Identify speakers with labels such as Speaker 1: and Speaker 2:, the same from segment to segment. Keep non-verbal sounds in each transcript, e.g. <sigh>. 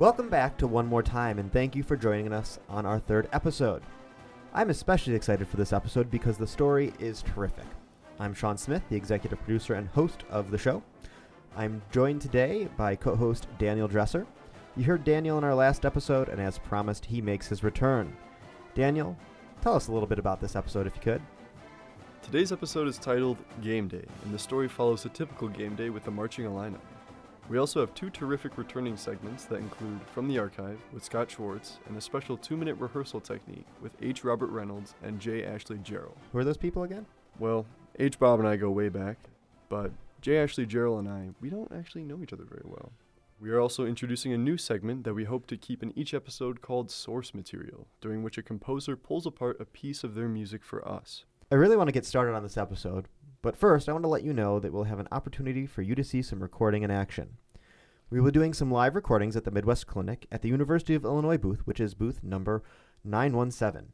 Speaker 1: Welcome back to One More Time, and thank you for joining us on our third episode. I'm especially excited for this episode because the story is terrific. I'm Sean Smith, the executive producer and host of the show. I'm joined today by co host Daniel Dresser. You heard Daniel in our last episode, and as promised, he makes his return. Daniel, tell us a little bit about this episode if you could.
Speaker 2: Today's episode is titled Game Day, and the story follows a typical game day with the marching Illini. We also have two terrific returning segments that include From the Archive with Scott Schwartz and a special two minute rehearsal technique with H. Robert Reynolds and J. Ashley Jarrell.
Speaker 1: Who are those people again?
Speaker 2: Well, H. Bob and I go way back, but J. Ashley Jarrell and I, we don't actually know each other very well. We are also introducing a new segment that we hope to keep in each episode called Source Material, during which a composer pulls apart a piece of their music for us.
Speaker 1: I really want to get started on this episode, but first I want to let you know that we'll have an opportunity for you to see some recording in action. We will be doing some live recordings at the Midwest Clinic at the University of Illinois booth, which is booth number 917.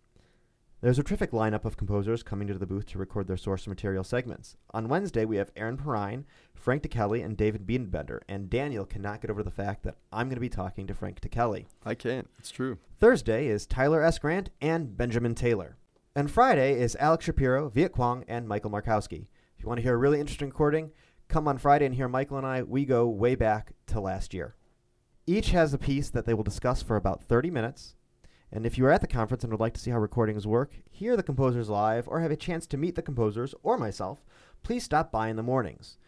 Speaker 1: There's a terrific lineup of composers coming to the booth to record their source material segments. On Wednesday, we have Aaron Perrine, Frank Ticheli, and David Biedenbender, and Daniel cannot get over the fact that I'm going to be talking to Frank Ticheli.
Speaker 2: I can't, it's true.
Speaker 1: Thursday is Tyler S. Grant and Benjamin Taylor. And Friday is Alex Shapiro, Viet Cuong, and Michael Markowski. You want to hear a really interesting recording, come on Friday and hear Michael and I. We go way back to last year. Each has a piece that they will discuss for about 30 minutes. And if you are at the conference and would like to see how recordings work, hear the composers live, or have a chance to meet the composers or myself, please stop by in the mornings.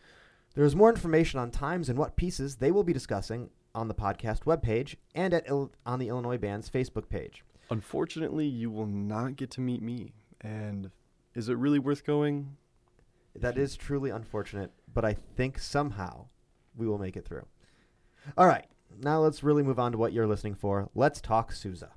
Speaker 1: There is more information on times and what pieces they will be discussing on the podcast webpage and at Il- on the Illinois Band's Facebook page.
Speaker 2: Unfortunately, you will not get to meet me. And is it really worth going?
Speaker 1: That is truly unfortunate, but I think somehow we will make it through. All right, now let's really move on to what you're listening for. Let's talk Sousa.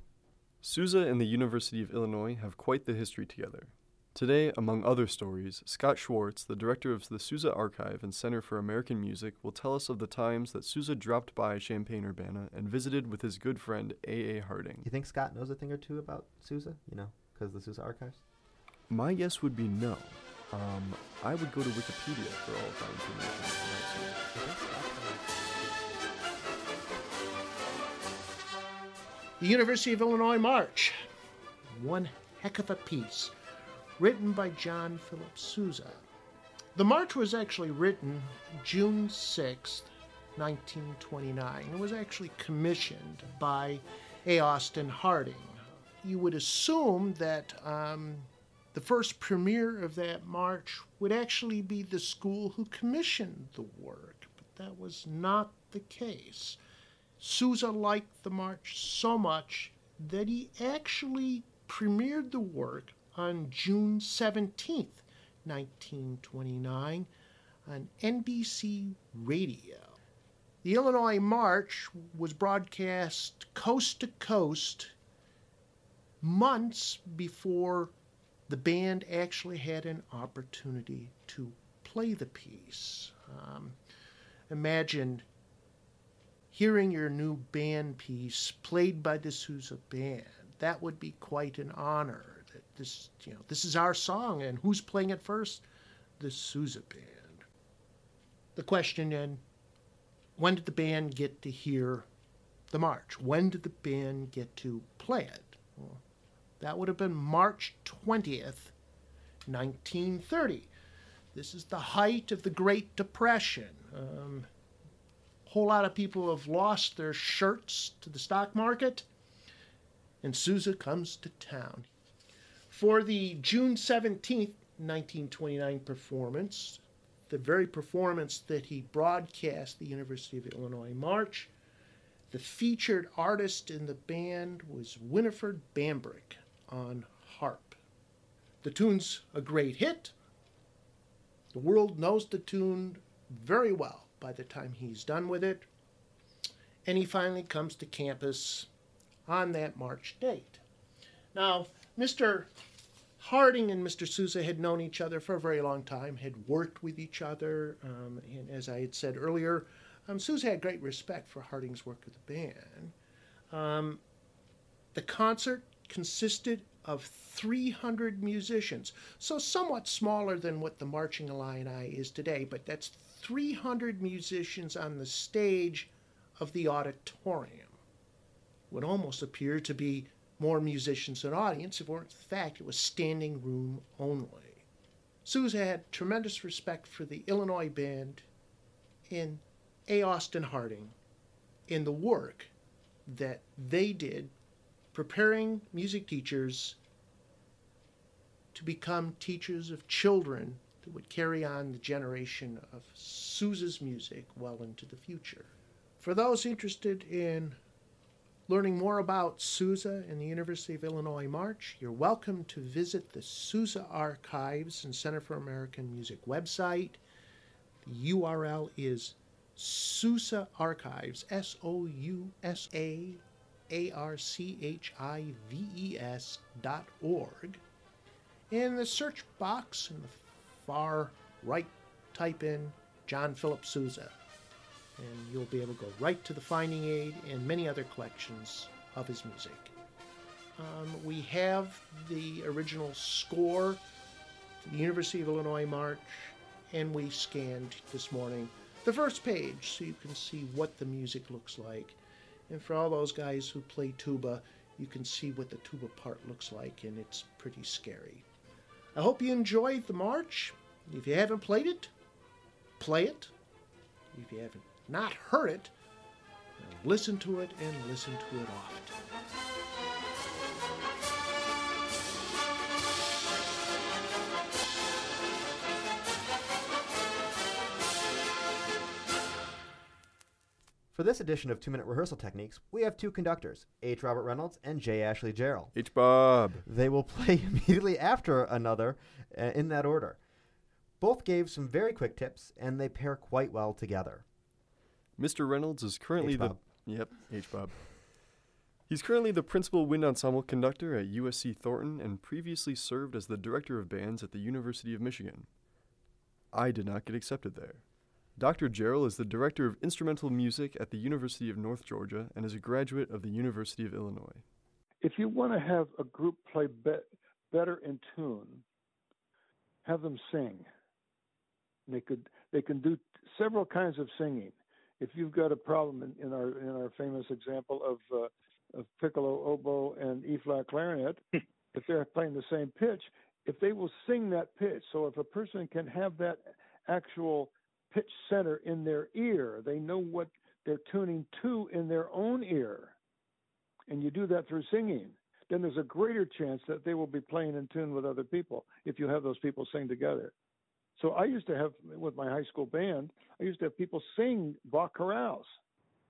Speaker 2: Sousa and the University of Illinois have quite the history together. Today, among other stories, Scott Schwartz, the director of the Sousa Archive and Center for American Music, will tell us of the times that Sousa dropped by Champaign Urbana and visited with his good friend A. A. Harding.
Speaker 1: You think Scott knows a thing or two about Sousa? You know, because the Sousa archives?
Speaker 2: My guess would be no. Um, I would go to Wikipedia for all of that information.
Speaker 3: The University of Illinois March. One heck of a piece, written by John Philip Sousa. The march was actually written June 6th, 1929. It was actually commissioned by A. Austin Harding. You would assume that um, the first premiere of that march would actually be the school who commissioned the work, but that was not the case. Sousa liked the march so much that he actually premiered the work on June 17th, 1929, on NBC Radio. The Illinois March was broadcast coast to coast months before the band actually had an opportunity to play the piece. Um, imagine hearing your new band piece played by the Sousa band. That would be quite an honor. That this, you know, this is our song, and who's playing it first? The Sousa band. The question then: When did the band get to hear the march? When did the band get to play it? Well, that would have been March 20th, 1930. This is the height of the Great Depression. Um, whole lot of people have lost their shirts to the stock market, and Sousa comes to town. For the June 17th, 1929 performance, the very performance that he broadcast the University of Illinois March, the featured artist in the band was Winifred Bambrick on harp. The tune's a great hit. The world knows the tune very well by the time he's done with it. And he finally comes to campus on that March date. Now, Mr. Harding and Mr. Sousa had known each other for a very long time, had worked with each other, um, and as I had said earlier, um, had great respect for Harding's work with the band. Um, the concert consisted of 300 musicians, so somewhat smaller than what the Marching Illini is today, but that's 300 musicians on the stage of the auditorium. would almost appear to be more musicians than audience if the fact it was standing room only. Sousa had tremendous respect for the Illinois band in A. Austin Harding in the work that they did preparing music teachers to become teachers of children that would carry on the generation of Sousa's music well into the future. For those interested in learning more about Sousa and the University of Illinois March, you're welcome to visit the Sousa Archives and Center for American Music website. The URL is Sousa Archives, S O U S A A R C H I V E S dot org. In the search box in the far right, type in John Philip Sousa, and you'll be able to go right to the finding aid and many other collections of his music. Um, we have the original score the University of Illinois March, and we scanned this morning the first page so you can see what the music looks like. And for all those guys who play tuba, you can see what the tuba part looks like, and it's pretty scary. I hope you enjoyed the march. If you haven't played it, play it. If you haven't not heard it, listen to it and listen to it often.
Speaker 1: For this edition of Two Minute Rehearsal Techniques, we have two conductors, H. Robert Reynolds and J. Ashley Jarrell.
Speaker 2: H Bob.
Speaker 1: They will play <laughs> immediately after another uh, in that order. Both gave some very quick tips, and they pair quite well together.
Speaker 2: Mr. Reynolds is currently
Speaker 1: H-Bob.
Speaker 2: the Yep, H Bob. He's currently the principal wind ensemble conductor at USC Thornton and previously served as the director of bands at the University of Michigan. I did not get accepted there. Dr. Jarrell is the director of instrumental music at the University of North Georgia and is a graduate of the University of Illinois.
Speaker 4: if you want to have a group play be- better in tune, have them sing. They could they can do several kinds of singing. If you've got a problem in, in our in our famous example of uh, of piccolo, oboe, and E flat clarinet, <laughs> if they're playing the same pitch, if they will sing that pitch, so if a person can have that actual pitch center in their ear, they know what they're tuning to in their own ear and you do that through singing, then there's a greater chance that they will be playing in tune with other people if you have those people sing together. So I used to have with my high school band, I used to have people sing Bach chorales,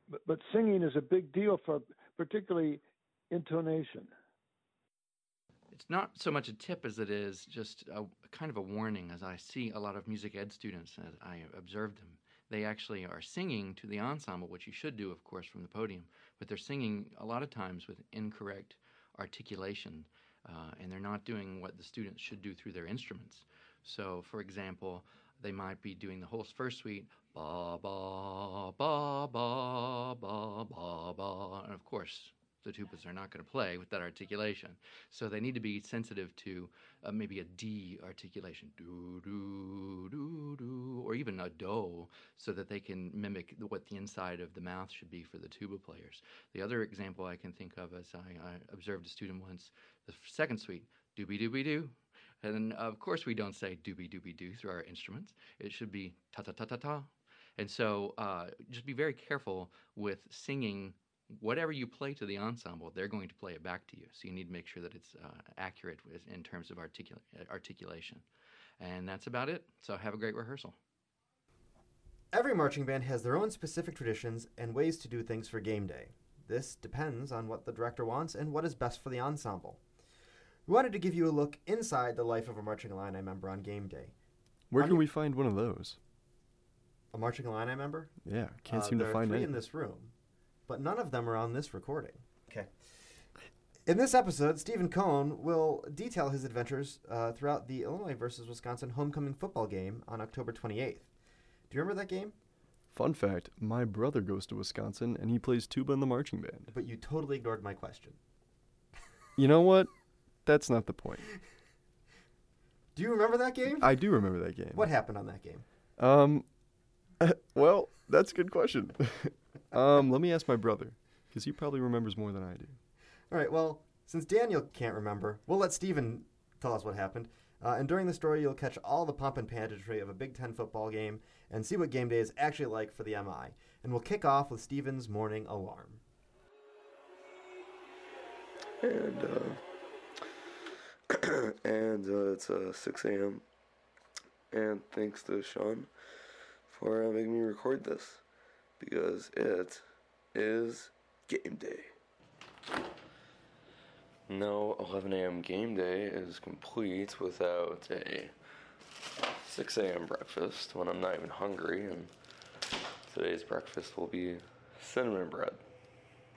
Speaker 4: but, but singing is a big deal for particularly intonation.
Speaker 5: It's not so much a tip as it is just a, kind of a warning. As I see a lot of music ed students, as I observe them, they actually are singing to the ensemble, which you should do, of course, from the podium. But they're singing a lot of times with incorrect articulation, uh, and they're not doing what the students should do through their instruments. So, for example, they might be doing the whole first suite, ba ba ba ba ba ba ba, and of course, the tubas are not going to play with that articulation. So they need to be sensitive to uh, maybe a D articulation, do do do do, or even a do, so that they can mimic what the inside of the mouth should be for the tuba players. The other example I can think of is I, I observed a student once, the second suite, doobie doobie doo. And of course, we don't say doobie doobie doo through our instruments. It should be ta ta ta ta ta. And so uh, just be very careful with singing whatever you play to the ensemble, they're going to play it back to you. So you need to make sure that it's uh, accurate in terms of articula- articulation. And that's about it. So have a great rehearsal.
Speaker 1: Every marching band has their own specific traditions and ways to do things for game day. This depends on what the director wants and what is best for the ensemble. We wanted to give you a look inside the life of a marching Illini member on game day.
Speaker 2: Where
Speaker 1: On
Speaker 2: can
Speaker 1: your-
Speaker 2: we find one of those?
Speaker 1: A marching Illini member?
Speaker 2: Yeah, can't
Speaker 1: Uh,
Speaker 2: seem to
Speaker 1: there are
Speaker 2: find
Speaker 1: three
Speaker 2: any.
Speaker 1: in this room, but none of them are on this recording. Okay. In this episode, Stephen Cohn will detail his adventures uh, throughout the Illinois versus Wisconsin homecoming football game on October 28th. Do you remember that game?
Speaker 2: Fun fact: My brother goes to Wisconsin and he plays tuba in the marching band.
Speaker 1: But you totally ignored my question. <laughs>
Speaker 2: You know what? That's not the point. <laughs>
Speaker 1: Do you remember that game?
Speaker 2: I do remember that game.
Speaker 1: What happened on that game?
Speaker 2: Um, <laughs> well, that's a good question. Um, let me ask my brother. because he probably remembers more than I do.
Speaker 1: All right, well, since Daniel can't remember, we'll let Steven tell us what happened. Uh, and during the story, you'll catch all the pomp and pageantry of a Big Ten football game and see what game day is actually like for the MI. And we'll kick off with Steven's morning alarm.
Speaker 6: And uh, <clears throat> and uh, it's uh, 6 a.m. And thanks to Sean for uh, making me record this because it is game day. No 11 a.m. game day is complete without a 6 a.m. breakfast when I'm not even hungry, and today's breakfast will be cinnamon bread.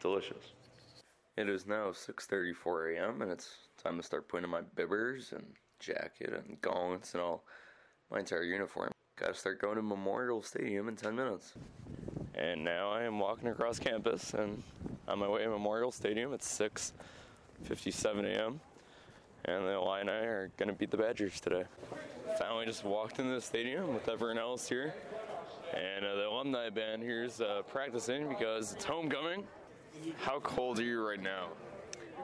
Speaker 6: Delicious. It is now 6:34 a.m. and it's time to start putting on my bibbers and jacket and gaunts and all my entire uniform. Got to start going to Memorial Stadium in 10 minutes. And now I am walking across campus and on my way to Memorial Stadium. It's 6:57 a.m. and the Illini are going to beat the Badgers today. Finally, just walked into the stadium with everyone else here, and uh, the alumni band here's uh, practicing because it's homecoming. How cold are you right now?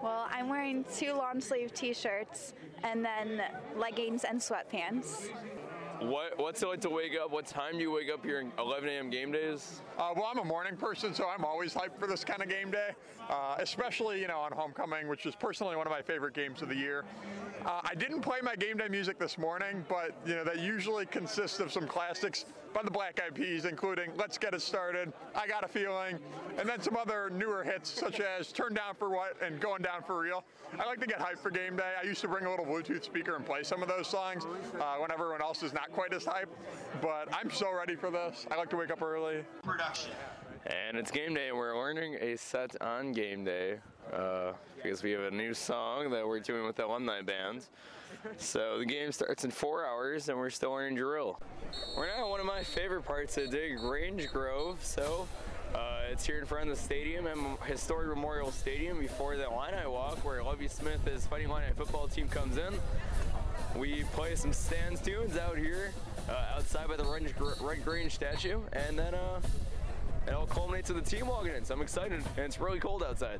Speaker 7: Well, I'm wearing two long sleeve t shirts and then leggings and sweatpants.
Speaker 6: What What's it like to wake up? What time do you wake up here 11 a.m. game days?
Speaker 8: Uh, well, I'm a morning person, so I'm always hyped for this kind of game day, uh, especially you know on homecoming, which is personally one of my favorite games of the year. Uh, I didn't play my game day music this morning, but you know that usually consists of some classics by the Black Eyed Peas, including "Let's Get It Started," "I Got a Feeling," and then some other newer hits such as "Turn Down for What" and "Going Down for Real." I like to get hyped for game day. I used to bring a little Bluetooth speaker and play some of those songs uh, when everyone else is not quite as hyped. But I'm so ready for this. I like to wake up early.
Speaker 9: Production.
Speaker 6: And it's game day, and we're ordering a set on game day uh, because we have a new song that we're doing with the alumni band. So the game starts in four hours, and we're still learning drill. We're now at one of my favorite parts of Dig Grange Grove. So uh, it's here in front of the stadium at Historic Memorial Stadium before the Illini Walk, where Lovie Smith, his Fighting Illini football team, comes in. We play some stands tunes out here uh, outside by the Red, Red Grange statue, and then uh, it all culminates with the team walking in. So I'm excited, and it's really cold outside.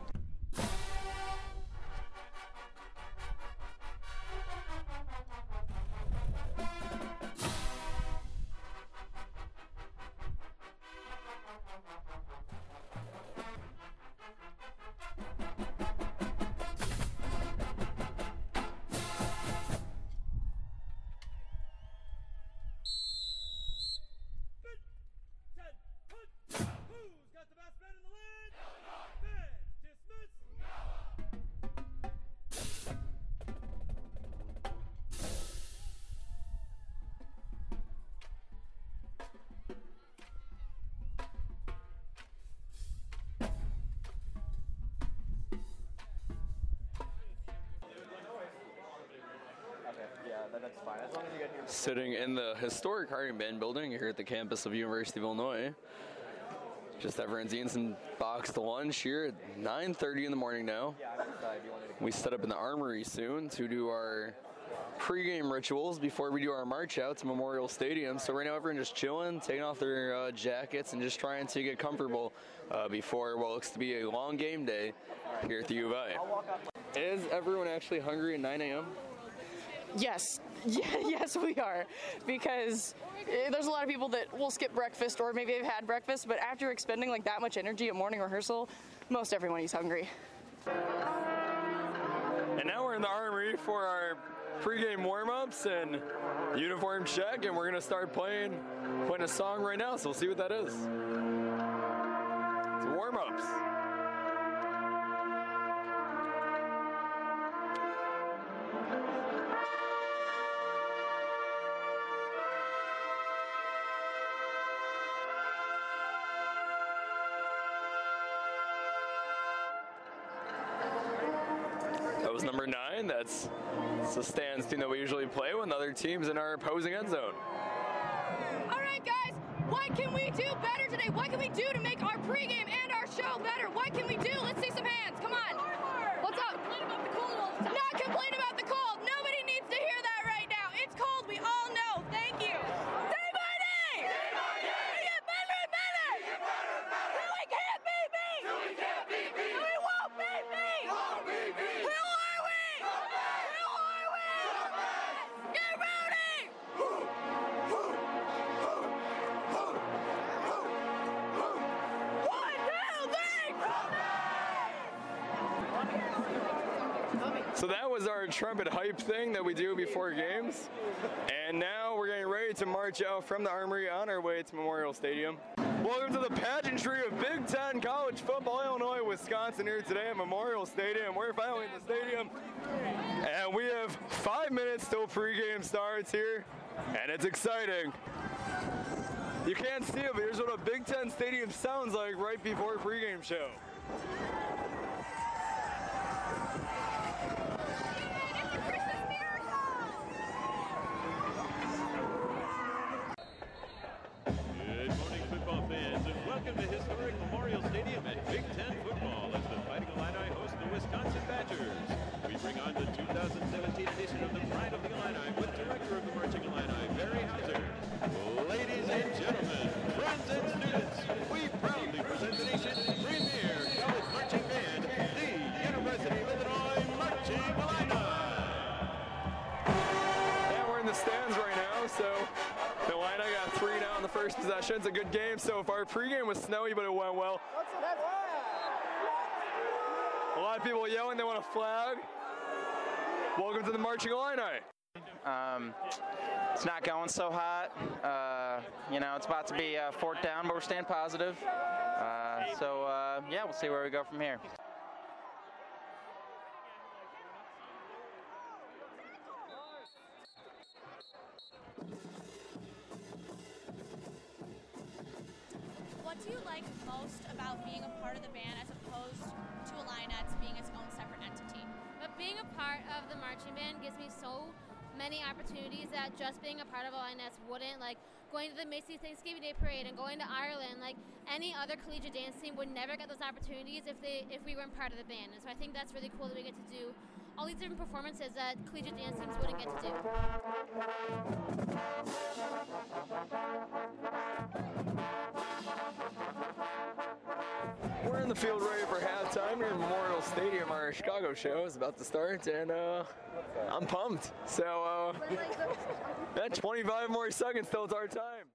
Speaker 6: Sitting in the historic Harding Band building here at the campus of University of Illinois. Just everyone's eating some boxed lunch here at 9.30 in the morning now. We set up in the armory soon to do our pregame rituals before we do our march out to Memorial Stadium. So right now everyone's just chilling, taking off their uh, jackets and just trying to get comfortable uh, before what looks to be a long game day here at the U of I. Is everyone actually hungry at 9 a.m.?
Speaker 10: Yes, <laughs> yeah, yes, we are, because eh, there's a lot of people that will skip breakfast or maybe they've had breakfast, but after expending like that much energy at morning rehearsal, most everyone is hungry.
Speaker 6: And now we're in the armory for our pregame warm-ups and uniform check, and we're gonna start playing playing a song right now. So we'll see what that is. It's warm-ups. That's the stands team that we usually play when other team's in our opposing end zone.
Speaker 11: All right, guys, what can we do better today? What can we do to make our pregame and our show better? What can we do? Let's see some hands. Come on. What's up? Not complain about the cold. Nobody
Speaker 6: was our trumpet hype thing that we do before games. And now we're getting ready to march out from the Armory on our way to Memorial Stadium. Welcome to the pageantry of Big Ten College Football, Illinois, Wisconsin, here today at Memorial Stadium. We're finally in the stadium, and we have five minutes till pregame starts here, and it's exciting. You can't see it, but here's what a Big Ten stadium sounds like right before a pregame show. So far. Pregame was snowy, but it went well. A lot of people yelling they want a flag. Welcome to the Marching Illini.
Speaker 12: Um, it's not going so hot. Uh, you know, it's about to be uh, fourth down, but we're staying positive. Uh, so, uh, yeah, we'll see where we go from here.
Speaker 13: Many opportunities that just being a part of Illinois wouldn't. Like going to the Macy's Thanksgiving Day Parade and going to Ireland. Like any other collegiate dance team would never get those opportunities if they if we weren't part of the band. And so I think that's really cool that we get to do all these different performances that collegiate dance teams wouldn't get to do.
Speaker 6: The field ready for halftime here in Memorial Stadium. Our Chicago show is about to start, and uh, I'm pumped. So, uh, yeah, 25 more seconds till it's our time.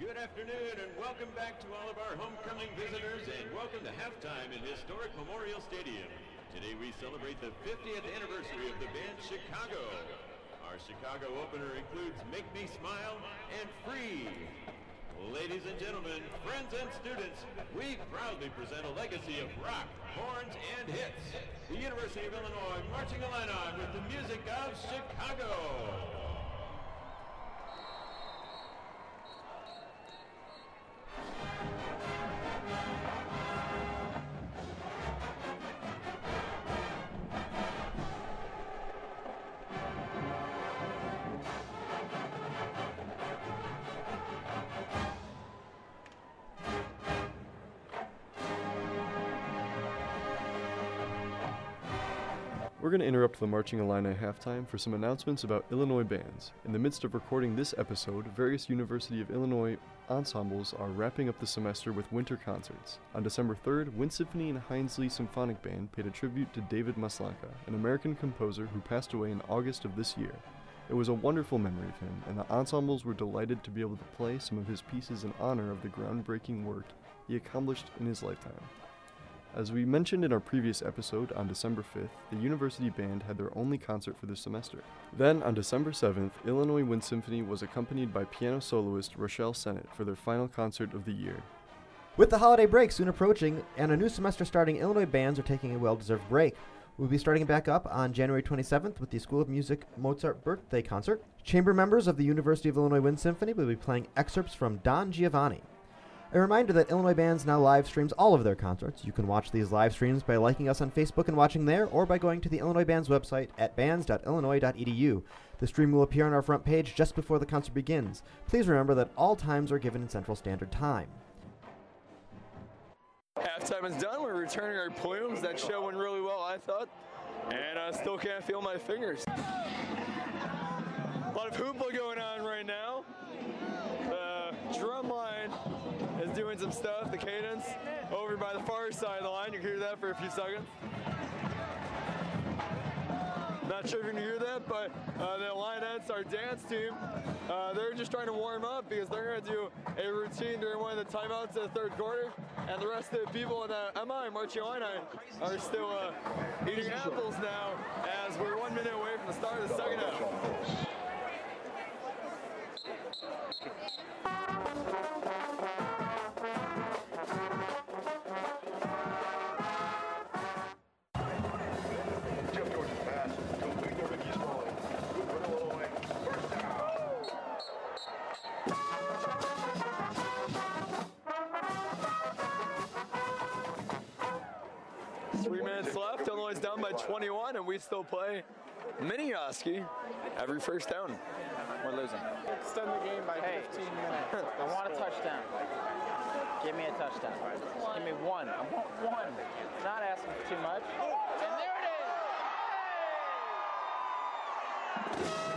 Speaker 14: Good afternoon and welcome back to all of our homecoming visitors and welcome to halftime in historic Memorial Stadium. Today we celebrate the 50th anniversary of the band Chicago. Our Chicago opener includes Make Me Smile and Free. Ladies and gentlemen, friends and students, we proudly present a legacy of rock, horns, and hits. The University of Illinois Marching Illini with the music of Chicago.
Speaker 2: The Marching Illini halftime for some announcements about Illinois bands. In the midst of recording this episode, various University of Illinois ensembles are wrapping up the semester with winter concerts. On December 3rd, Wind Symphony and Hindsley Symphonic Band paid a tribute to David Maslanka, an American composer who passed away in August of this year. It was a wonderful memory of him, and the ensembles were delighted to be able to play some of his pieces in honor of the groundbreaking work he accomplished in his lifetime. As we mentioned in our previous episode, on December 5th, the University Band had their only concert for the semester. Then, on December 7th, Illinois Wind Symphony was accompanied by piano soloist Rochelle Sennett for their final concert of the year.
Speaker 1: With the holiday break soon approaching and a new semester starting, Illinois bands are taking a well deserved break. We'll be starting back up on January 27th with the School of Music Mozart birthday concert. Chamber members of the University of Illinois Wind Symphony will be playing excerpts from Don Giovanni. A reminder that Illinois Bands now live streams all of their concerts. You can watch these live streams by liking us on Facebook and watching there, or by going to the Illinois Bands website at bands.illinois.edu. The stream will appear on our front page just before the concert begins. Please remember that all times are given in Central Standard Time.
Speaker 6: Halftime is done. We're returning our plumes. That show went really well, I thought. And I still can't feel my fingers. A lot of hoopla going on right now. The drum line is doing some stuff, the cadence, over by the far side of the line. You can hear that for a few seconds. not sure if you can hear that, but uh, the Illinettes, our dance team, uh, they're just trying to warm up because they're gonna do a routine during one of the timeouts of the third quarter, and the rest of the people in the MI Marching Illini are still uh, eating apples now as we're one minute away from the start of the second half. Is down by 21, and we still play mini Oski every first down. We're losing.
Speaker 12: Extend the game by 15 minutes. <laughs> I want a touchdown. Give me a touchdown. Give me one. I want one. Not asking for too much. And there it is. What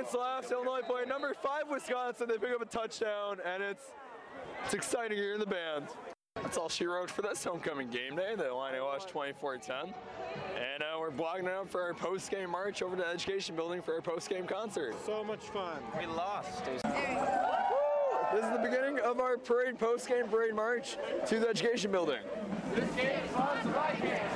Speaker 6: seconds left. Illinois play number five Wisconsin. They pick up a touchdown, and it's it's exciting here in the band. That's all she wrote for this homecoming game day. The Illini lost 24-10. And uh, we're blocking it up for our post-game march over to the Education Building for our post-game concert.
Speaker 15: So much fun.
Speaker 12: We lost.
Speaker 6: This is the beginning of our parade, post-game parade march to the Education Building.
Speaker 15: This game is sponsored by Kansas.
Speaker 16: Um,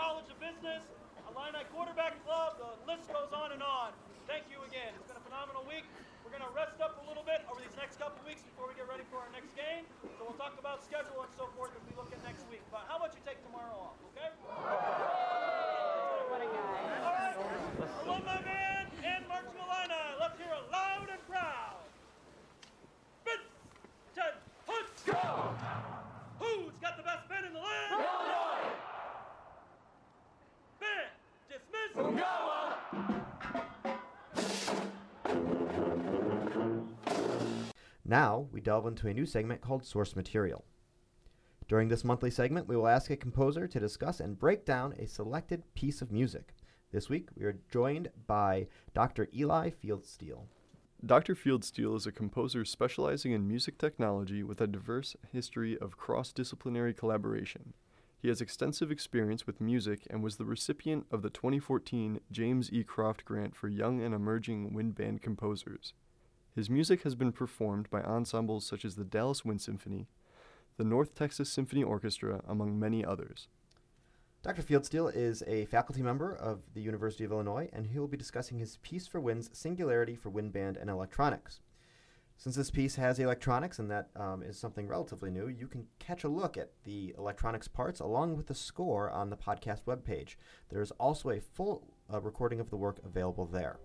Speaker 16: College of Business, Illini Quarterback Club, the list goes on and on. Thank you again. It's been a phenomenal week. We're going to rest up a little bit over these next couple weeks before we get ready for our next game. So we'll talk about schedule and so forth we
Speaker 1: delve into a new segment called Source Material. During this monthly segment, we will ask a composer to discuss and break down a selected piece of music. This week, we are joined by Dr. Eli Fieldsteel.
Speaker 2: Dr. Fieldsteel is a composer specializing in music technology with a diverse history of cross disciplinary collaboration. He has extensive experience with music and was the recipient of the 2014 James E. Croft Grant for Young and Emerging Wind Band Composers. His music has been performed by ensembles such as the Dallas Wind Symphony, the North Texas Symphony Orchestra, among many others.
Speaker 1: Dr. Fieldsteel is a faculty member of the University of Illinois, and he will be discussing his piece for winds, Singularity for Wind Band and Electronics. Since this piece has electronics, and that um, is something relatively new, you can catch a look at the electronics parts along with the score on the podcast webpage. There is also a full uh, recording of the work available there.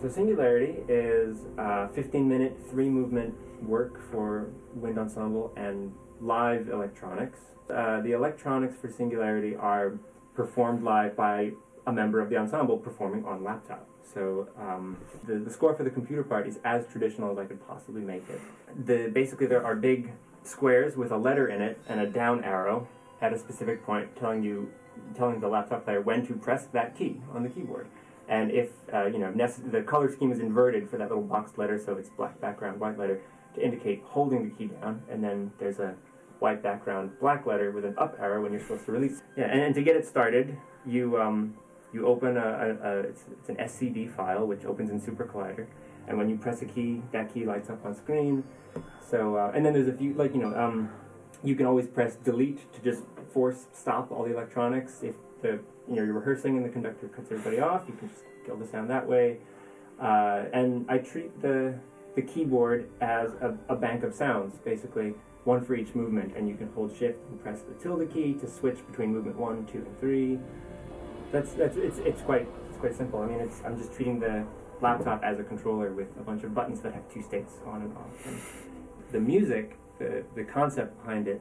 Speaker 17: So Singularity is a 15 minute, three movement work for wind ensemble and live electronics. Uh, the electronics for Singularity are performed live by a member of the ensemble performing on laptop. So um, the, the score for the computer part is as traditional as I could possibly make it. The, basically, there are big squares with a letter in it and a down arrow at a specific point telling you, telling the laptop player when to press that key on the keyboard. And if uh, you know the color scheme is inverted for that little boxed letter, so it's black background, white letter, to indicate holding the key down, and then there's a white background, black letter with an up arrow when you're supposed to release. Yeah, and, and to get it started, you um, you open a, a, a it's, it's, an SCD file which opens in SuperCollider, and when you press a key, that key lights up on screen. So uh, and then there's a few like you know um, you can always press delete to just force stop all the electronics if the you know you're rehearsing and the conductor cuts everybody off. You can just kill the sound that way. Uh, and I treat the the keyboard as a, a bank of sounds, basically one for each movement, and you can hold shift and press the tilde key to switch between movement one, two, and three. That's that's it's it's quite it's quite simple. I mean, it's I'm just treating the laptop as a controller with a bunch of buttons that have two states on and off. And the music, the the concept behind it,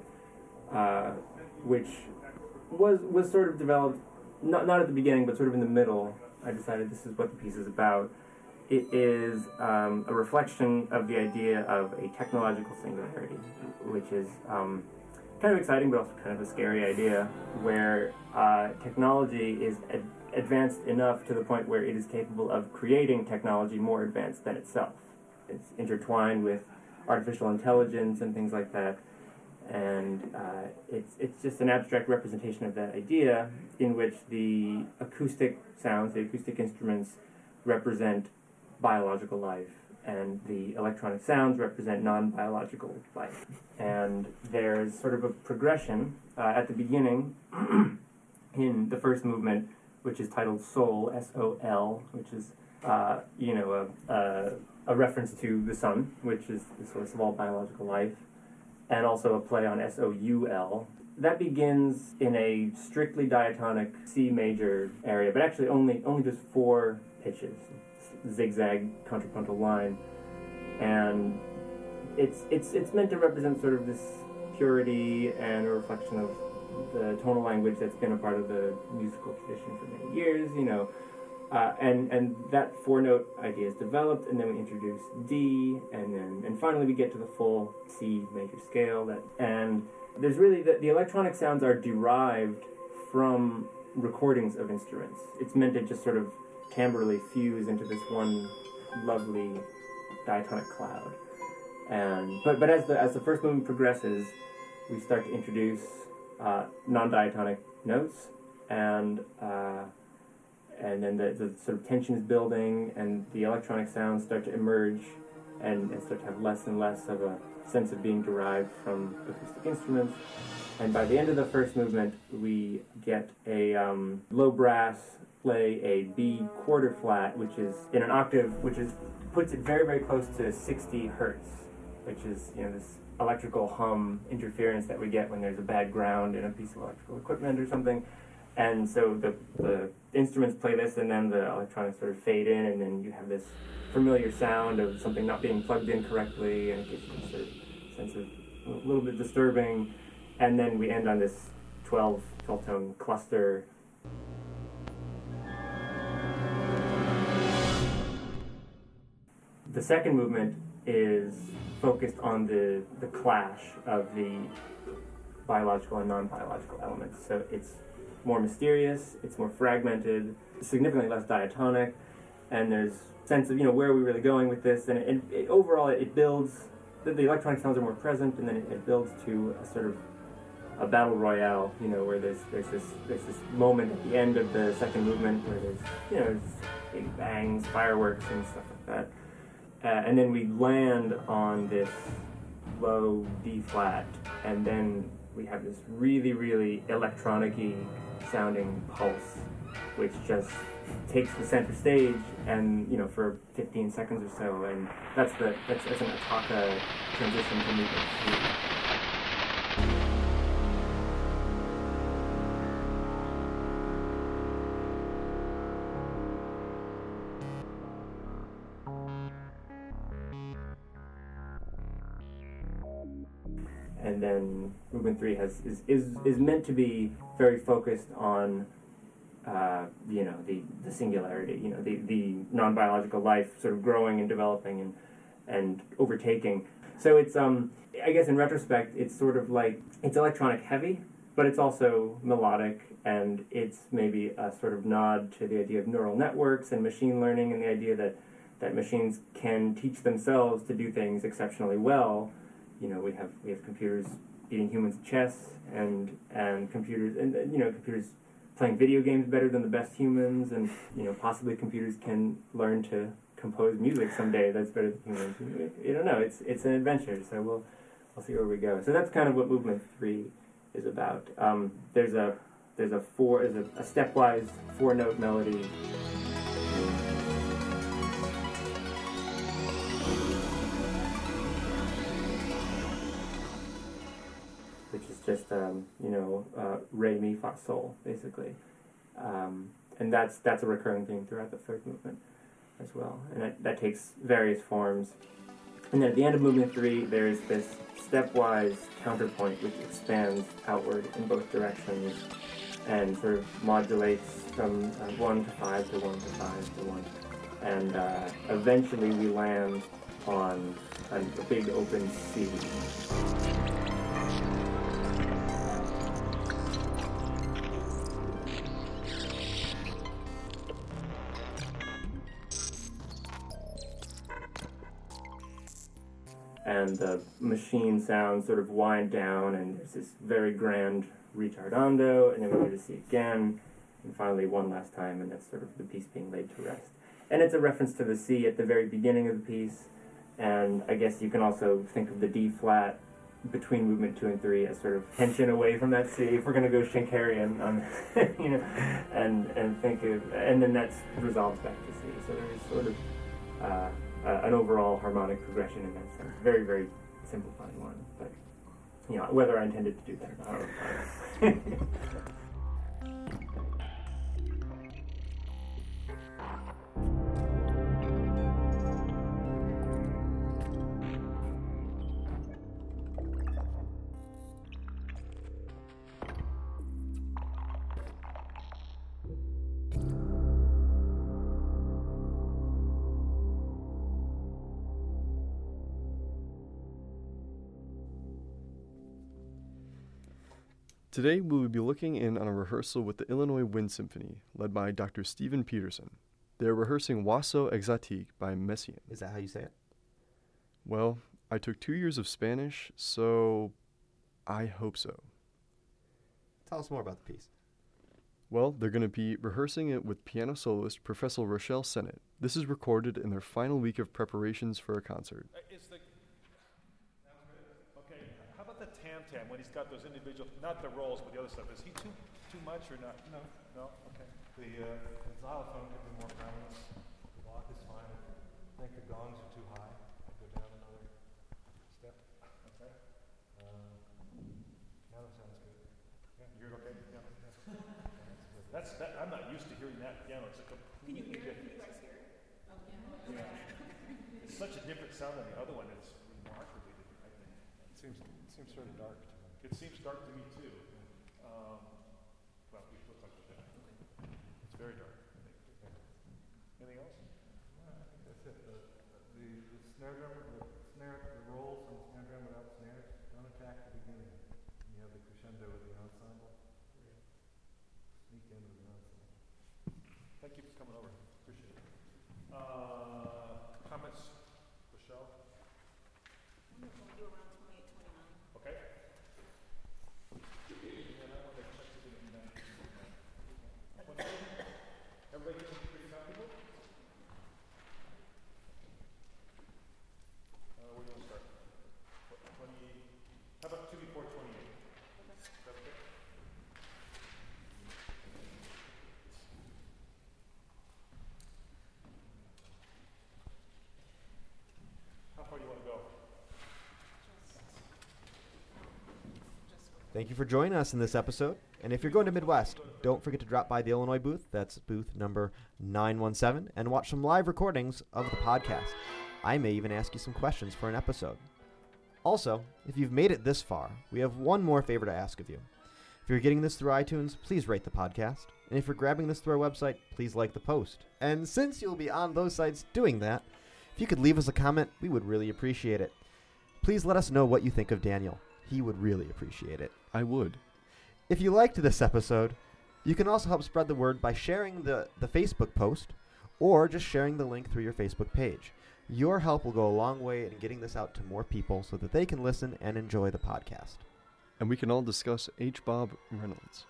Speaker 17: uh, which was was sort of developed not not at the beginning, but sort of in the middle. I decided this is what the piece is about. It is um, a reflection of the idea of a technological singularity, which is um, kind of exciting, but also kind of a scary idea, where uh, technology is ad- advanced enough to the point where it is capable of creating technology more advanced than itself. It's intertwined with artificial intelligence and things like that and uh, it's it's just an abstract representation of that idea in which the acoustic sounds, the acoustic instruments, represent biological life, and the electronic sounds represent non-biological life. And there's sort of a progression uh, at the beginning <clears throat> in the first movement, which is titled Sol, S-O-L, which is uh, you know a, a, a reference to the sun, which is the source of all biological life and also a play on S O U L. That begins in a strictly diatonic C major area, but actually only only just four pitches, zigzag contrapuntal line, and it's it's it's meant to represent sort of this purity and a reflection of the tonal language that's been a part of the musical tradition for many years. You know, uh, and and that four note idea is developed, and then we introduce D, and then and finally we get to the full C major scale. That and there's really the, the electronic sounds are derived from recordings of instruments. It's meant to just sort of timbrally fuse into this one lovely diatonic cloud. And but but as the as the first movement progresses, we start to introduce uh, non-diatonic notes and uh, and then the, the sort of tension is building, and the electronic sounds start to emerge, and, and start to have less and less of a sense of being derived from acoustic instruments. And by the end of the first movement, we get a um, low brass play a B quarter flat, which is in an octave, which is puts it very very close to 60 hertz, which is you know this electrical hum interference that we get when there's a bad ground in a piece of electrical equipment or something. And so the, the instruments play this, and then the electronics sort of fade in, and then you have this familiar sound of something not being plugged in correctly, and it gives you sort of sense of a little bit disturbing. And then we end on this 12, 12 tone cluster. The second movement is focused on the, the clash of the biological and non biological elements. So it's more mysterious, it's more fragmented, significantly less diatonic, and there's sense of you know where are we really going with this, and, it, it, overall it builds. The, the electronic sounds are more present, and then it, it builds to a sort of a battle royale, you know, where there's there's this there's this moment at the end of the second movement where there's you know big bangs, fireworks, and stuff like that, uh, and then we land on this low D flat, and then we have this really really electronic-y sounding pulse, which just takes the center stage and you know for 15 seconds or so and that's the that's, that's an Attacca transition to movement and then movement three has is, is is meant to be very focused on uh, you know the the singularity you know the the non-biological life sort of growing and developing and and overtaking. So it's um i guess in retrospect it's sort of like it's electronic heavy but it's also melodic and it's maybe a sort of nod to the idea of neural networks and machine learning and the idea that that machines can teach themselves to do things exceptionally well you know, we have we have computers beating humans chess, and and computers and you know computers playing video games better than the best humans, and you know possibly computers can learn to compose music someday that's better than humans. You don't know. It's it's an adventure. So we'll we'll see where we go. So that's kind of what movement three is about. Um, there's a there's a four is a, a stepwise four note melody. Just um, you know uh, re mi fa sol basically, um, and that's that's a recurring theme throughout the third movement as well, and that, that takes various forms. And then at the end of movement three, there's this stepwise counterpoint which expands outward in both directions and sort of modulates from uh, one to five to one to five to one, and uh, eventually we land on a, a big open C. and the machine sounds sort of wind down, and there's this very grand retardando, and then we go to C again, and finally one last time, and that's sort of the piece being laid to rest. And it's a reference to the C at the very beginning of the piece, and I guess you can also think of the D flat between movement two and three as sort of tension away from that C. If we're going to go Schenkerian, um, <laughs> you know, and and think of, and then that's resolves back to C. So there's sort of uh, uh, an overall harmonic progression in that sense. Very, very simplified one, but you know whether I intended to do that or not. <laughs>
Speaker 2: Today, we will be looking in on a rehearsal with the Illinois Wind Symphony, led by Dr. Stephen Peterson. They are rehearsing Oiseau Exotique by Messiaen.
Speaker 1: Is that how you say it?
Speaker 2: Well, I took two years of Spanish, so I hope so.
Speaker 1: Tell us more about the piece.
Speaker 2: Well, they're going to be rehearsing it with piano soloist Professor Rochelle Sennett. This is recorded in their final week of preparations for a concert.
Speaker 18: Tam when he's got those individual, not the rolls, but the other stuff. Is he too too much or not? No, no. Okay.
Speaker 19: The, uh, the xylophone could be more prominent. The block is fine. I think the gongs are too high. I'll go down another step.
Speaker 18: Okay.
Speaker 19: Um, piano sounds good.
Speaker 18: Yeah, you're okay. Yeah. <laughs> That's that. I'm not used to hearing that piano. It's a completely different. Can you guys hear it? Oh, yeah. Yeah. It's such a different sound than the other one. It's remarkably different. I think.
Speaker 19: It seems seems sort of dark to me.
Speaker 18: It seems dark to me too. Um, well, we look like that. It's very dark. Anything else?
Speaker 19: No, I think that's it. The, the, the snare drum, the snare, the rolls on the snare drum without snares don't attack the beginning. You have the crescendo with the ensemble. Sneak in with the ensemble.
Speaker 18: Thank you for coming over. Appreciate it. Uh, comments, Michelle? Okay. And I want to check this in the next- Everybody pretty comfortable? Uh, where do you want to start? What, Twenty, how about two before twenty-eight? Is that okay? How far do you want to go?
Speaker 1: Thank you for joining us in this episode. And if you're going to Midwest, don't forget to drop by the Illinois booth. That's booth number 917 and watch some live recordings of the podcast. I may even ask you some questions for an episode. Also, if you've made it this far, we have one more favor to ask of you. If you're getting this through iTunes, please rate the podcast. And if you're grabbing this through our website, please like the post. And since you'll be on those sites doing that, if you could leave us a comment, we would really appreciate it. Please let us know what you think of Daniel. He would really appreciate it.
Speaker 2: I would.
Speaker 1: If you liked this episode, you can also help spread the word by sharing the, the Facebook post or just sharing the link through your Facebook page. Your help will go a long way in getting this out to more people so that they can listen and enjoy the podcast.
Speaker 2: And we can all discuss H. Bob Reynolds.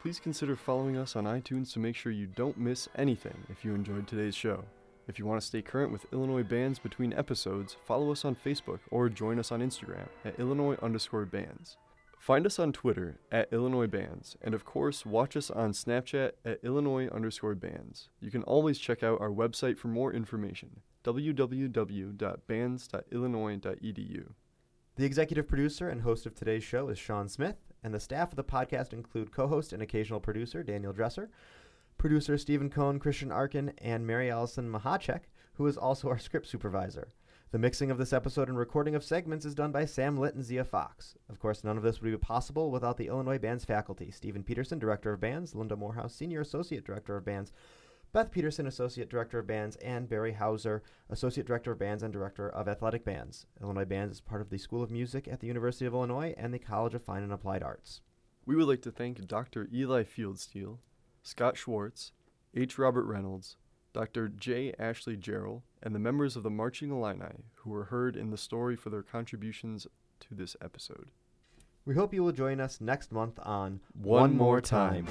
Speaker 2: Please consider following us on iTunes to make sure you don't miss anything if you enjoyed today's show. If you want to stay current with Illinois bands between episodes, follow us on Facebook or join us on Instagram at Illinois underscore bands. Find us on Twitter at Illinois Bands, and of course, watch us on Snapchat at Illinois underscore bands. You can always check out our website for more information www.bands.illinois.edu.
Speaker 1: The executive producer and host of today's show is Sean Smith, and the staff of the podcast include co host and occasional producer Daniel Dresser, producer Stephen Cohn, Christian Arkin, and Mary Allison Mahacek, who is also our script supervisor. The mixing of this episode and recording of segments is done by Sam Litt and Zia Fox. Of course, none of this would be possible without the Illinois Bands faculty Stephen Peterson, Director of Bands, Linda Morehouse, Senior Associate Director of Bands, Beth Peterson, Associate Director of Bands, and Barry Hauser, Associate Director of Bands and Director of Athletic Bands. Illinois Bands is part of the School of Music at the University of Illinois and the College of Fine and Applied Arts.
Speaker 2: We would like to thank Dr. Eli Fieldsteel, Scott Schwartz, H. Robert Reynolds, Dr. J. Ashley Jarrell, and the members of the Marching Illini who were heard in the story for their contributions to this episode.
Speaker 1: We hope you will join us next month on
Speaker 2: One More Time.